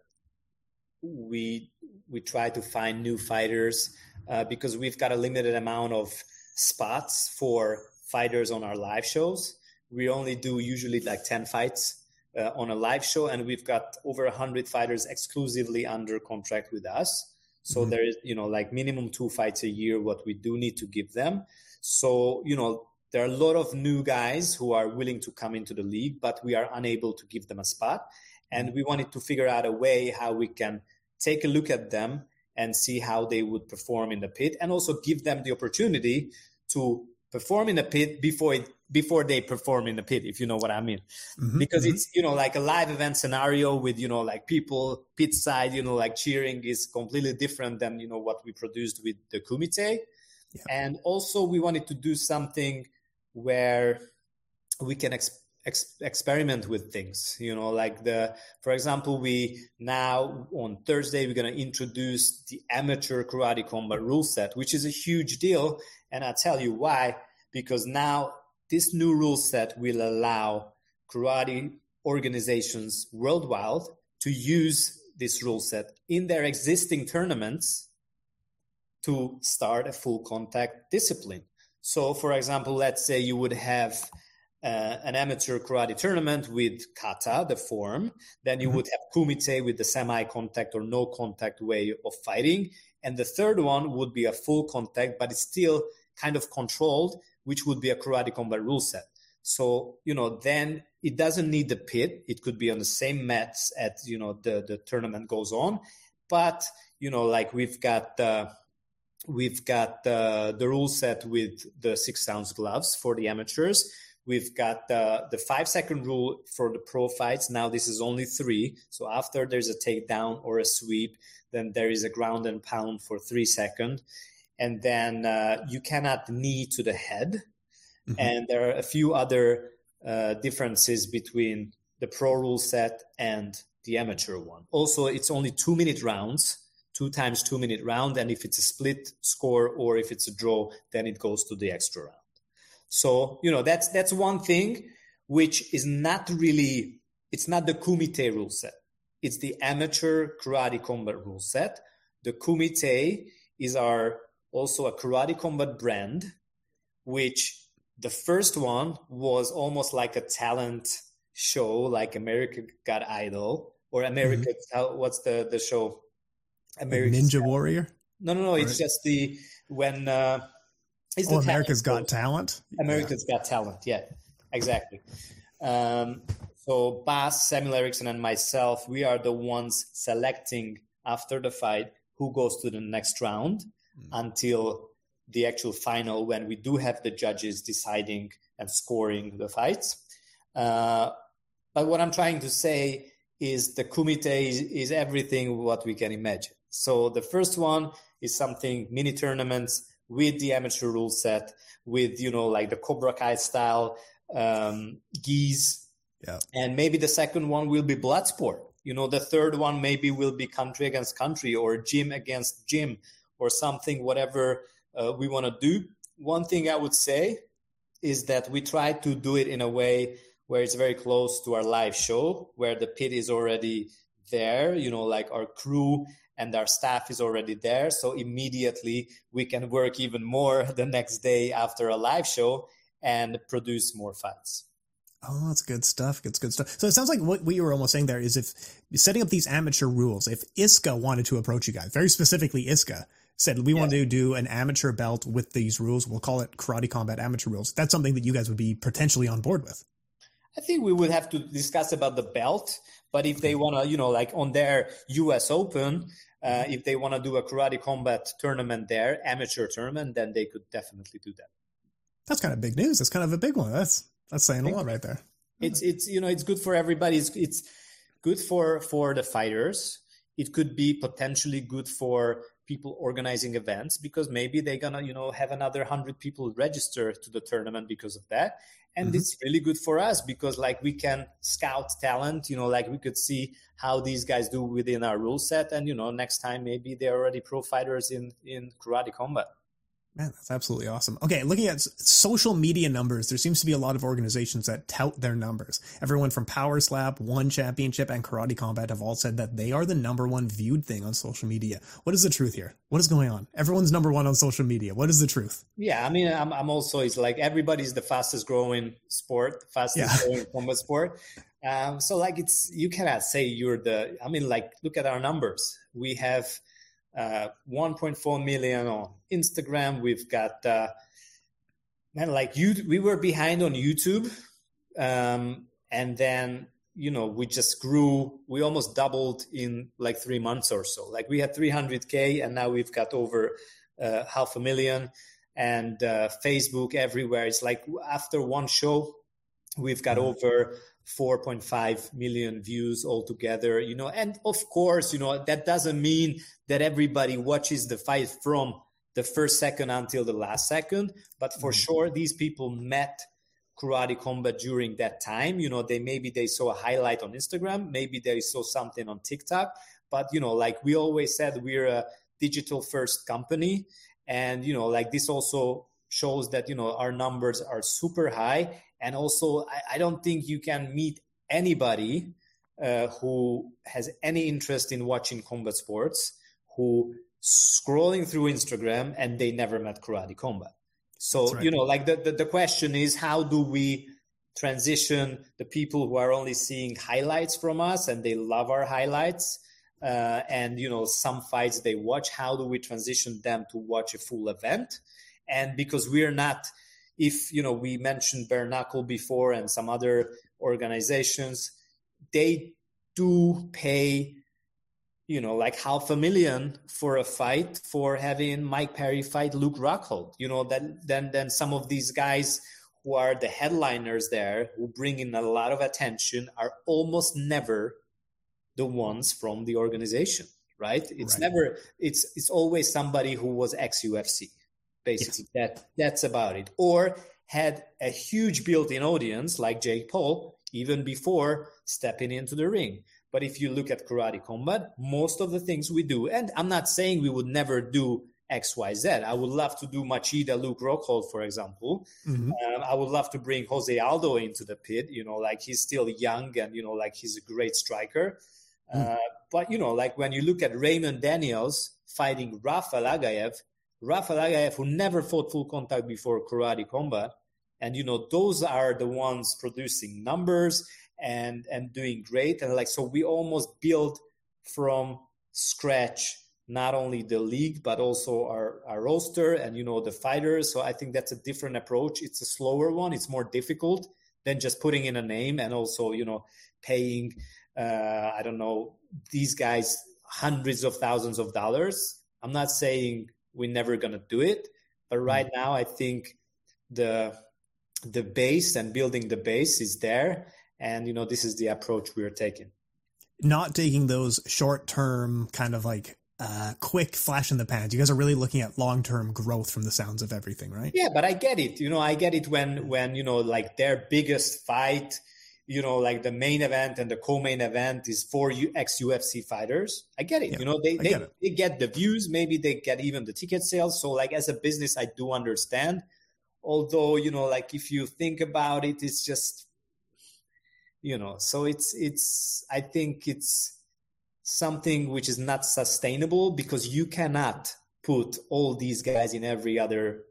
we we try to find new fighters uh, because we've got a limited amount of spots for fighters on our live shows. We only do usually like ten fights uh, on a live show, and we've got over 100 fighters exclusively under contract with us. So mm-hmm. there is, you know, like minimum two fights a year, what we do need to give them. So, you know, there are a lot of new guys who are willing to come into the league, but we are unable to give them a spot. And we wanted to figure out a way how we can take a look at them and see how they would perform in the pit and also give them the opportunity to perform in the pit before it, before they perform in the pit if you know what i mean mm-hmm, because mm-hmm. it's you know like a live event scenario with you know like people pit side you know like cheering is completely different than you know what we produced with the kumite yeah. and also we wanted to do something where we can ex- ex- experiment with things you know like the for example we now on thursday we're going to introduce the amateur karate combat rule set which is a huge deal and i'll tell you why. Because now this new rule set will allow karate organizations worldwide to use this rule set in their existing tournaments to start a full contact discipline so, for example, let's say you would have uh, an amateur karate tournament with kata, the form. Then you mm-hmm. would have kumite with the semi contact or no contact way of fighting. And the third one would be a full contact, but it's still kind of controlled, which would be a karate combat rule set. So, you know, then it doesn't need the pit. It could be on the same mats as, you know, the, the tournament goes on. But, you know, like we've got, uh, We've got uh, the rule set with the six ounce gloves for the amateurs. We've got uh, the five second rule for the pro fights. Now this is only three. So after there's a takedown or a sweep, then there is a ground and pound for three second. And then uh, you cannot knee to the head. Mm-hmm. And there are a few other uh, differences between the pro rule set and the amateur one. Also, it's only two minute rounds two times two minute round. And if it's a split score or if it's a draw, then it goes to the extra round. So, you know, that's, that's one thing which is not really, it's not the Kumite rule set. It's the amateur karate combat rule set. The Kumite is our also a karate combat brand, which the first one was almost like a talent show, like America Got Idol or America. Mm-hmm. What's the the show? American Ninja Warrior? No, no, no. It's right. just the when uh, it's oh, America's Got Talent. America's yeah. Got Talent. Yeah, exactly. Um, so Bas, Samuel Erickson, and myself, we are the ones selecting after the fight who goes to the next round mm. until the actual final when we do have the judges deciding and scoring the fights. Uh, but what I'm trying to say is the kumite is, is everything what we can imagine. So the first one is something mini tournaments with the amateur rule set, with you know like the Cobra Kai style um, gis, yeah. and maybe the second one will be blood sport. You know, the third one maybe will be country against country or gym against gym or something, whatever uh, we want to do. One thing I would say is that we try to do it in a way where it's very close to our live show, where the pit is already there, you know, like our crew and our staff is already there. So immediately we can work even more the next day after a live show and produce more fights. Oh, that's good stuff. It's good stuff. So it sounds like what we were almost saying there is if setting up these amateur rules, if ISKA wanted to approach you guys, very specifically ISKA, said we yeah. want to do an amateur belt with these rules, we'll call it karate combat amateur rules. That's something that you guys would be potentially on board with. I think we would have to discuss about the belt, but if they want to, you know, like on their US Open, uh, if they want to do a karate combat tournament there, amateur tournament, then they could definitely do that. That's kind of big news. That's kind of a big one. That's that's saying a lot right there. It's it's you know it's good for everybody. It's it's good for for the fighters. It could be potentially good for people organizing events because maybe they're gonna you know have another hundred people register to the tournament because of that and mm-hmm. it's really good for us because like we can scout talent you know like we could see how these guys do within our rule set and you know next time maybe they're already pro fighters in in karate combat Man, that's absolutely awesome. Okay, looking at social media numbers, there seems to be a lot of organizations that tout their numbers. Everyone from Power Slap, One Championship, and Karate Combat have all said that they are the number one viewed thing on social media. What is the truth here? What is going on? Everyone's number one on social media. What is the truth? Yeah, I mean, I'm, I'm also, it's like everybody's the fastest growing sport, fastest yeah. growing combat sport. Um, so, like, it's, you cannot say you're the, I mean, like, look at our numbers. We have, uh, 1.4 million on Instagram. We've got uh, man, like you. We were behind on YouTube, um, and then you know we just grew. We almost doubled in like three months or so. Like we had 300k, and now we've got over uh, half a million. And uh, Facebook everywhere. It's like after one show, we've got mm-hmm. over 4.5 million views altogether you know and of course you know that doesn't mean that everybody watches the fight from the first second until the last second but for mm-hmm. sure these people met karate combat during that time you know they maybe they saw a highlight on instagram maybe they saw something on tiktok but you know like we always said we're a digital first company and you know like this also shows that you know our numbers are super high and also I, I don't think you can meet anybody uh, who has any interest in watching combat sports who scrolling through Instagram and they never met karate combat. So right. you know, like the, the the question is, how do we transition the people who are only seeing highlights from us and they love our highlights? Uh, and you know some fights they watch how do we transition them to watch a full event and because we're not if you know we mentioned bare knuckle before and some other organizations they do pay you know like half a million for a fight for having mike perry fight luke rockhold. You know that then then some of these guys who are the headliners there who bring in a lot of attention are almost never the ones from the organization right? It's right. never it's it's always somebody who was ex ufc basically yes. that that's about it or had a huge built-in audience like jake paul even before stepping into the ring but if you look at karate combat most of the things we do and i'm not saying we would never do xyz i would love to do machida luke rockhold for example mm-hmm. um, i would love to bring jose aldo into the pit you know like he's still young and you know like he's a great striker mm. uh, but you know like when you look at raymond daniels fighting rafael aghayev Rafael Aghayev, who never fought full contact before karate combat. And, you know, those are the ones producing numbers and, and doing great. And like, so we almost build from scratch, not only the league, but also our, our roster and, you know, the fighters. So I think that's a different approach. It's a slower one. It's more difficult than just putting in a name and also, you know, paying, uh, I don't know, these guys hundreds of thousands of dollars. I'm not saying we're never to do it but right mm-hmm. now i think the the base and building the base is there and you know this is the approach we're taking not taking those short term kind of like uh, quick flash in the pan. You guys are really looking at long term growth from the sounds of everything, right? Yeah, but I get it. You know, I get it when when you know like their biggest fight you know, like the main event and the co-main event is for you ex UFC fighters. I get it. Yeah, you know, they they, get they get the views, maybe they get even the ticket sales. So like as a business, I do understand. Although, you know, like if you think about it, it's just you know, so it's it's I think it's something which is not sustainable because you cannot put all these guys in every other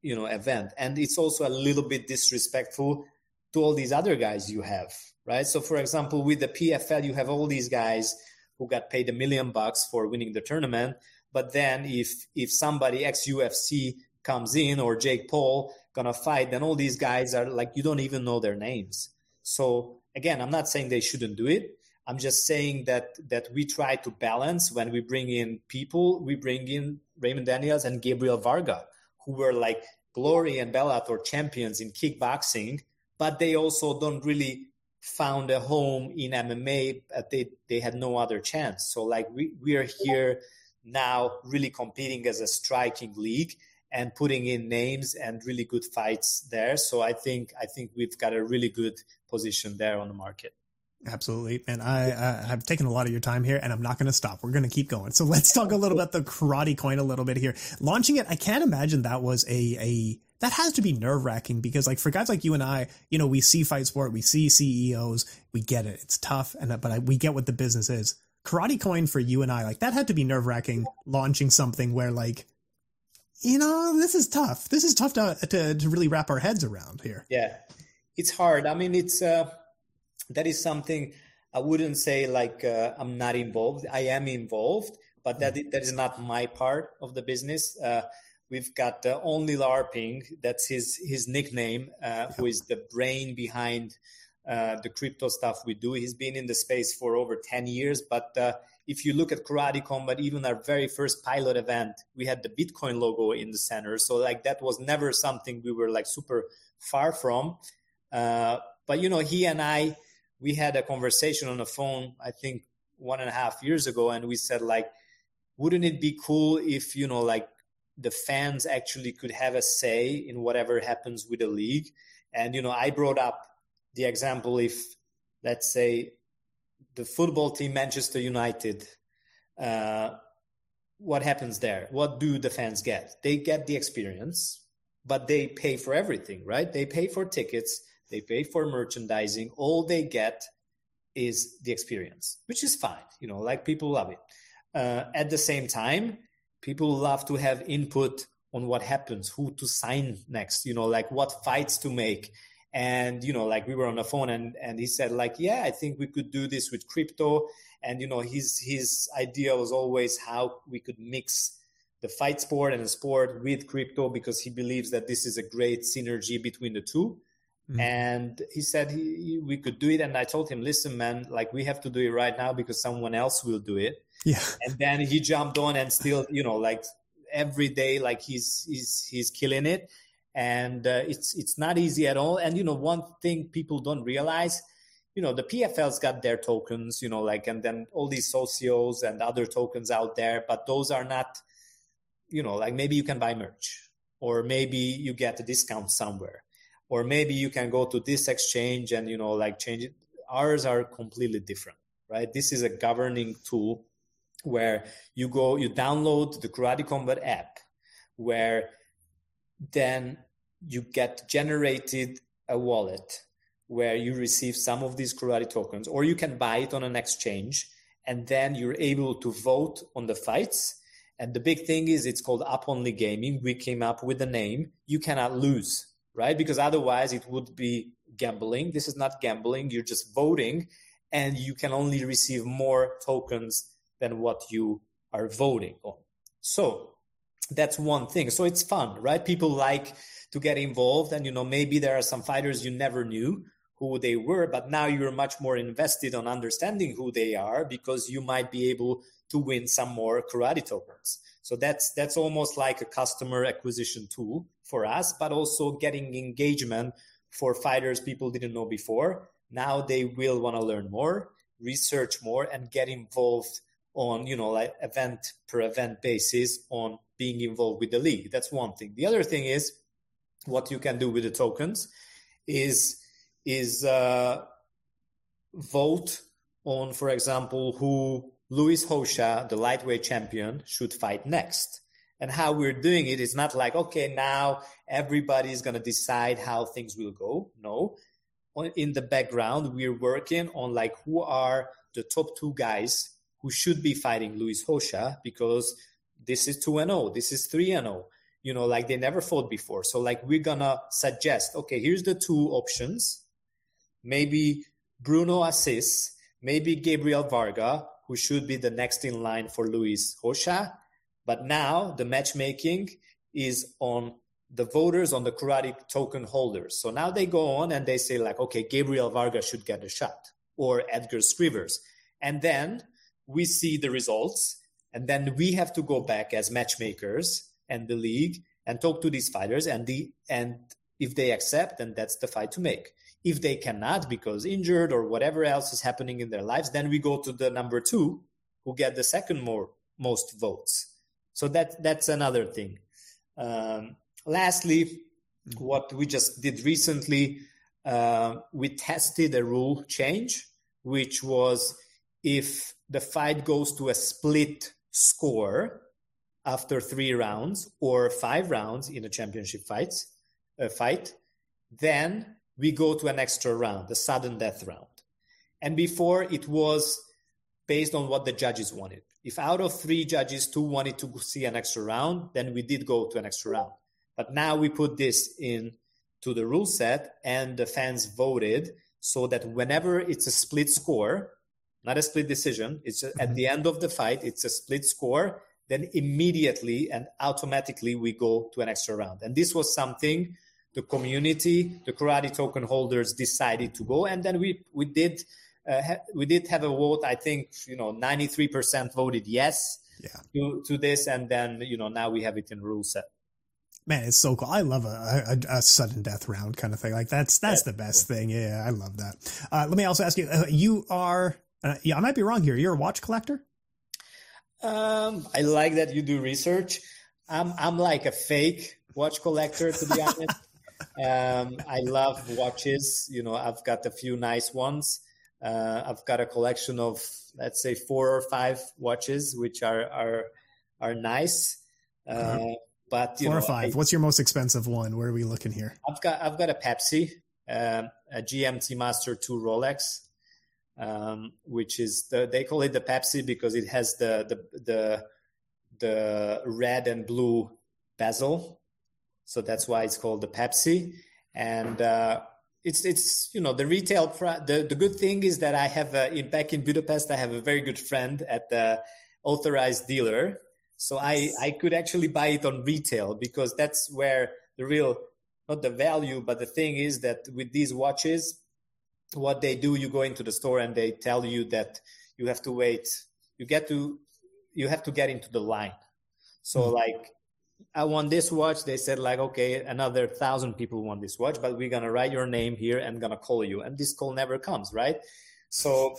you know event and it's also a little bit disrespectful to all these other guys you have, right? So, for example, with the PFL, you have all these guys who got paid a million bucks for winning the tournament. But then, if if somebody ex UFC comes in or Jake Paul gonna fight, then all these guys are like you don't even know their names. So again, I'm not saying they shouldn't do it. I'm just saying that that we try to balance when we bring in people. We bring in Raymond Daniels and Gabriel Varga, who were like Glory and Bellator champions in kickboxing but they also don't really found a home in MMA. Uh, they they had no other chance. So like we we are here now, really competing as a striking league and putting in names and really good fights there. So I think I think we've got a really good position there on the market. Absolutely. And I, I have taken a lot of your time here and I'm not going to stop. We're going to keep going. So let's talk a little about the karate coin a little bit here. Launching it, I can't imagine that was a, a, that has to be nerve wracking because like for guys like you and I, you know, we see fight sport, we see CEOs, we get it. It's tough. And, but I, we get what the business is. Karate coin for you and I, like that had to be nerve wracking launching something where like, you know, this is tough. This is tough to, to, to really wrap our heads around here. Yeah. It's hard. I mean, it's, uh, that is something I wouldn't say like uh, I'm not involved. I am involved, but that that is not my part of the business. Uh, we've got uh, OnlyLarping. That's his his nickname. Uh, who is the brain behind uh, the crypto stuff we do? He's been in the space for over ten years. But uh, if you look at Karate Combat, even our very first pilot event, we had the Bitcoin logo in the center. So like that was never something we were like super far from. but you know, he and I we had a conversation on the phone, I think one and a half years ago, and we said like, wouldn't it be cool if you know like the fans actually could have a say in whatever happens with the league? And you know, I brought up the example if let's say the football team Manchester United. Uh, what happens there? What do the fans get? They get the experience, but they pay for everything, right? They pay for tickets, they pay for merchandising. All they get is the experience, which is fine. You know, like people love it. Uh, at the same time, people love to have input on what happens, who to sign next, you know, like what fights to make. And, you know, like we were on the phone and, and he said like, yeah, I think we could do this with crypto. And, you know, his, his idea was always how we could mix the fight sport and the sport with crypto because he believes that this is a great synergy between the two. Mm-hmm. And he said he, we could do it. And I told him, listen, man, like we have to do it right now because someone else will do it. Yeah. And then he jumped on and still, you know, like every day, like he's, he's, he's killing it. And uh, it's, it's not easy at all. And, you know, one thing people don't realize, you know, the PFL's got their tokens, you know, like, and then all these socios and other tokens out there, but those are not, you know, like maybe you can buy merch or maybe you get a discount somewhere or maybe you can go to this exchange and you know like change it ours are completely different right this is a governing tool where you go you download the karate combat app where then you get generated a wallet where you receive some of these karate tokens or you can buy it on an exchange and then you're able to vote on the fights and the big thing is it's called up only gaming we came up with the name you cannot lose right? Because otherwise it would be gambling. This is not gambling. You're just voting and you can only receive more tokens than what you are voting on. So that's one thing. So it's fun, right? People like to get involved and you know maybe there are some fighters you never knew who they were but now you're much more invested on understanding who they are because you might be able to win some more karate tokens so that's that's almost like a customer acquisition tool for us, but also getting engagement for fighters people didn't know before. Now they will want to learn more, research more, and get involved on you know like event per event basis on being involved with the league. That's one thing. The other thing is what you can do with the tokens is is uh, vote on, for example, who Luis Rocha, the lightweight champion, should fight next. And how we're doing it is not like, okay, now everybody is going to decide how things will go. No. In the background, we're working on like who are the top two guys who should be fighting Luis Rocha because this is 2 and 0, this is 3 and 0. You know, like they never fought before. So like we're to suggest, okay, here's the two options. Maybe Bruno Assis, maybe Gabriel Varga, who should be the next in line for Luis Rocha. But now the matchmaking is on the voters, on the karate token holders. So now they go on and they say, like, okay, Gabriel Varga should get a shot or Edgar Skrivers. And then we see the results. And then we have to go back as matchmakers and the league and talk to these fighters. And the and if they accept, then that's the fight to make. If they cannot because injured or whatever else is happening in their lives, then we go to the number two who get the second more most votes. So that that's another thing. Um, lastly, mm-hmm. what we just did recently, uh, we tested a rule change which was if the fight goes to a split score after three rounds or five rounds in a championship fights, uh, fight, then we go to an extra round, the sudden death round. And before it was based on what the judges wanted. If out of three judges, two wanted to see an extra round, then we did go to an extra round. But now we put this in to the rule set and the fans voted so that whenever it's a split score, not a split decision, it's a, mm-hmm. at the end of the fight, it's a split score, then immediately and automatically we go to an extra round. And this was something the community, the karate token holders decided to go. And then we, we did, uh, ha- we did have a vote. I think, you know, 93% voted yes yeah. to, to this. And then, you know, now we have it in rule set man, it's so cool. I love a, a, a, sudden death round kind of thing. Like that's that's the best cool. thing. Yeah, I love that. Uh, let me also ask you: uh, You are, uh, yeah, I might be wrong here. You're a watch collector. Um, I like that you do research. I'm I'm like a fake watch collector, to be honest. um, I love watches. You know, I've got a few nice ones. Uh, I've got a collection of let's say four or five watches, which are are are nice. Uh, uh-huh but four know, or five. I, What's your most expensive one? Where are we looking here? I've got I've got a Pepsi, um, a GMT Master Two Rolex, um, which is the, they call it the Pepsi because it has the the the the red and blue bezel, so that's why it's called the Pepsi. And uh, it's it's you know the retail the the good thing is that I have a, in back in Budapest I have a very good friend at the authorized dealer so I, I could actually buy it on retail because that's where the real, not the value, but the thing is that with these watches, what they do, you go into the store and they tell you that you have to wait. You get to, you have to get into the line. So mm-hmm. like, I want this watch. They said like, okay, another thousand people want this watch, but we're gonna write your name here and gonna call you. And this call never comes, right? So,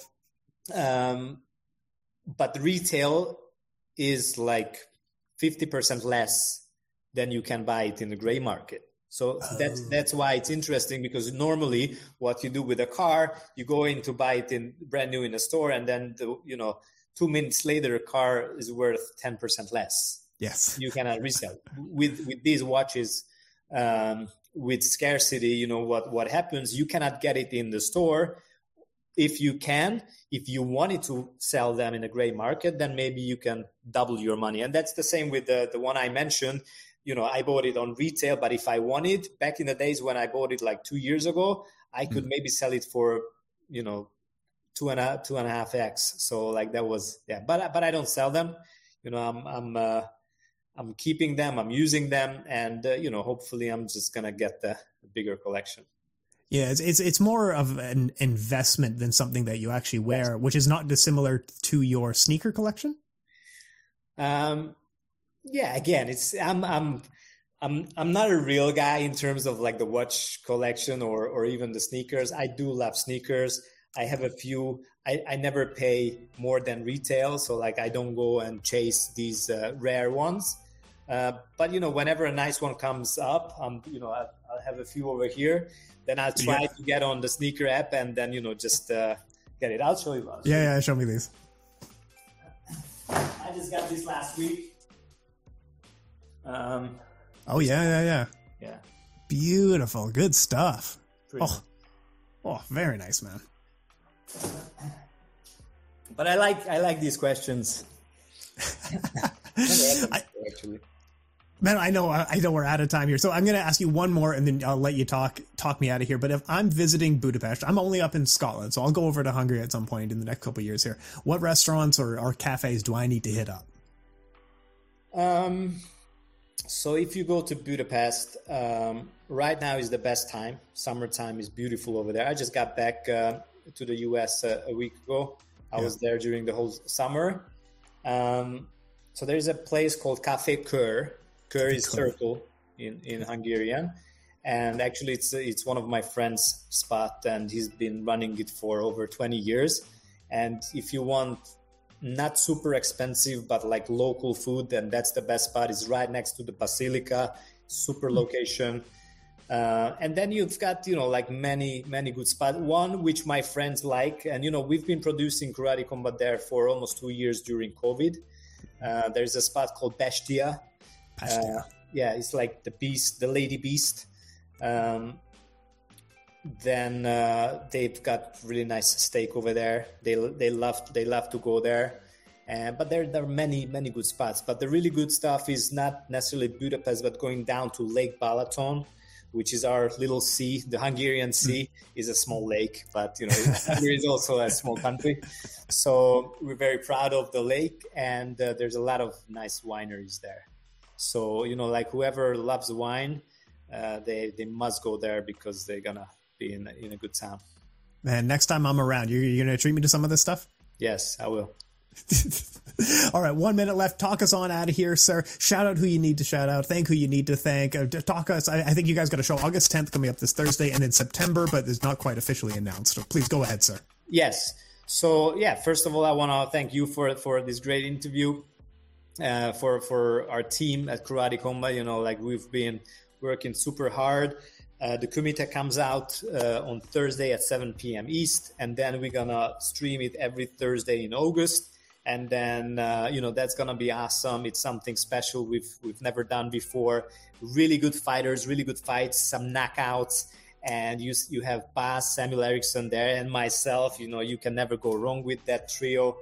um, but retail is like 50% less than you can buy it in the gray market. So oh. that's that's why it's interesting because normally what you do with a car, you go in to buy it in brand new in a store, and then the, you know two minutes later, a car is worth ten percent less. Yes, you cannot resell with with these watches. Um, with scarcity, you know what what happens. You cannot get it in the store. If you can, if you wanted to sell them in a gray market, then maybe you can double your money. And that's the same with the, the one I mentioned. You know, I bought it on retail, but if I wanted back in the days when I bought it like two years ago, I could mm. maybe sell it for, you know, two and a two and a half X. So like that was, yeah, but, but I don't sell them. You know, I'm, I'm, uh, I'm keeping them, I'm using them, and uh, you know, hopefully, I'm just gonna get the bigger collection. Yeah, it's, it's it's more of an investment than something that you actually wear, which is not dissimilar to your sneaker collection. Um, yeah. Again, it's I'm I'm I'm I'm not a real guy in terms of like the watch collection or or even the sneakers. I do love sneakers. I have a few. I, I never pay more than retail, so like I don't go and chase these uh, rare ones. Uh, but you know, whenever a nice one comes up, um, you know, I, I have a few over here then I'll try yeah. to get on the sneaker app and then you know just uh, get it. I'll show you. I'll show yeah, you. yeah, show me these. I just got this last week. Um, oh yeah, yeah, yeah. Yeah. Beautiful, good stuff. Pretty oh, nice. oh, very nice, man. But I like I like these questions. I, actually. Man, I know I know we're out of time here, so I'm going to ask you one more, and then I'll let you talk talk me out of here. But if I'm visiting Budapest, I'm only up in Scotland, so I'll go over to Hungary at some point in the next couple years here. What restaurants or, or cafes do I need to hit up? Um, so if you go to Budapest, um, right now is the best time. Summertime is beautiful over there. I just got back uh, to the US uh, a week ago. I yeah. was there during the whole summer. Um, so there's a place called Cafe Kör Curry Circle in, in Hungarian. And actually, it's it's one of my friend's spot, and he's been running it for over 20 years. And if you want not super expensive, but like local food, and that's the best spot. It's right next to the Basilica, super hmm. location. Uh, and then you've got you know like many many good spots. One which my friends like, and you know we've been producing karate combat there for almost two years during COVID. Uh, there's a spot called Bestia. Bestia. Uh, yeah, it's like the beast, the lady beast. Um, then uh, they've got really nice steak over there. They they love they love to go there. Uh, but there, there are many, many good spots. But the really good stuff is not necessarily Budapest, but going down to Lake Balaton, which is our little sea. The Hungarian Sea is a small lake, but you know, Hungary is also a small country. So we're very proud of the lake, and uh, there's a lot of nice wineries there. So you know, like whoever loves wine, uh, they they must go there because they're gonna be in in a good time. Man, next time I'm around, you're, you're gonna treat me to some of this stuff. Yes, I will. All right, one minute left. Talk us on out of here, sir. Shout out who you need to shout out. Thank who you need to thank. Uh, talk us. I, I, think you guys got a show August 10th coming up this Thursday and in September, but it's not quite officially announced. So please go ahead, sir. Yes. So yeah, first of all, I want to thank you for for this great interview. Uh, for for our team at Karate Combat, you know, like we've been working super hard. Uh, the Kumite comes out uh, on Thursday at 7 p.m. East, and then we're gonna stream it every Thursday in August and then uh, you know that's gonna be awesome. It's something special we've we've never done before. Really good fighters, really good fights, some knockouts, and you you have Bas, Samuel Erickson there, and myself. You know you can never go wrong with that trio.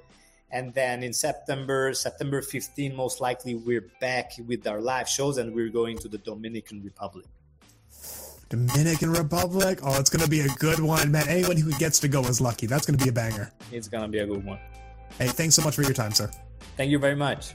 And then in September, September 15, most likely we're back with our live shows, and we're going to the Dominican Republic. Dominican Republic. Oh, it's going to be a good one, man. Anyone who gets to go is lucky. That's going to be a banger. It's going to be a good one. Hey, thanks so much for your time, sir. Thank you very much.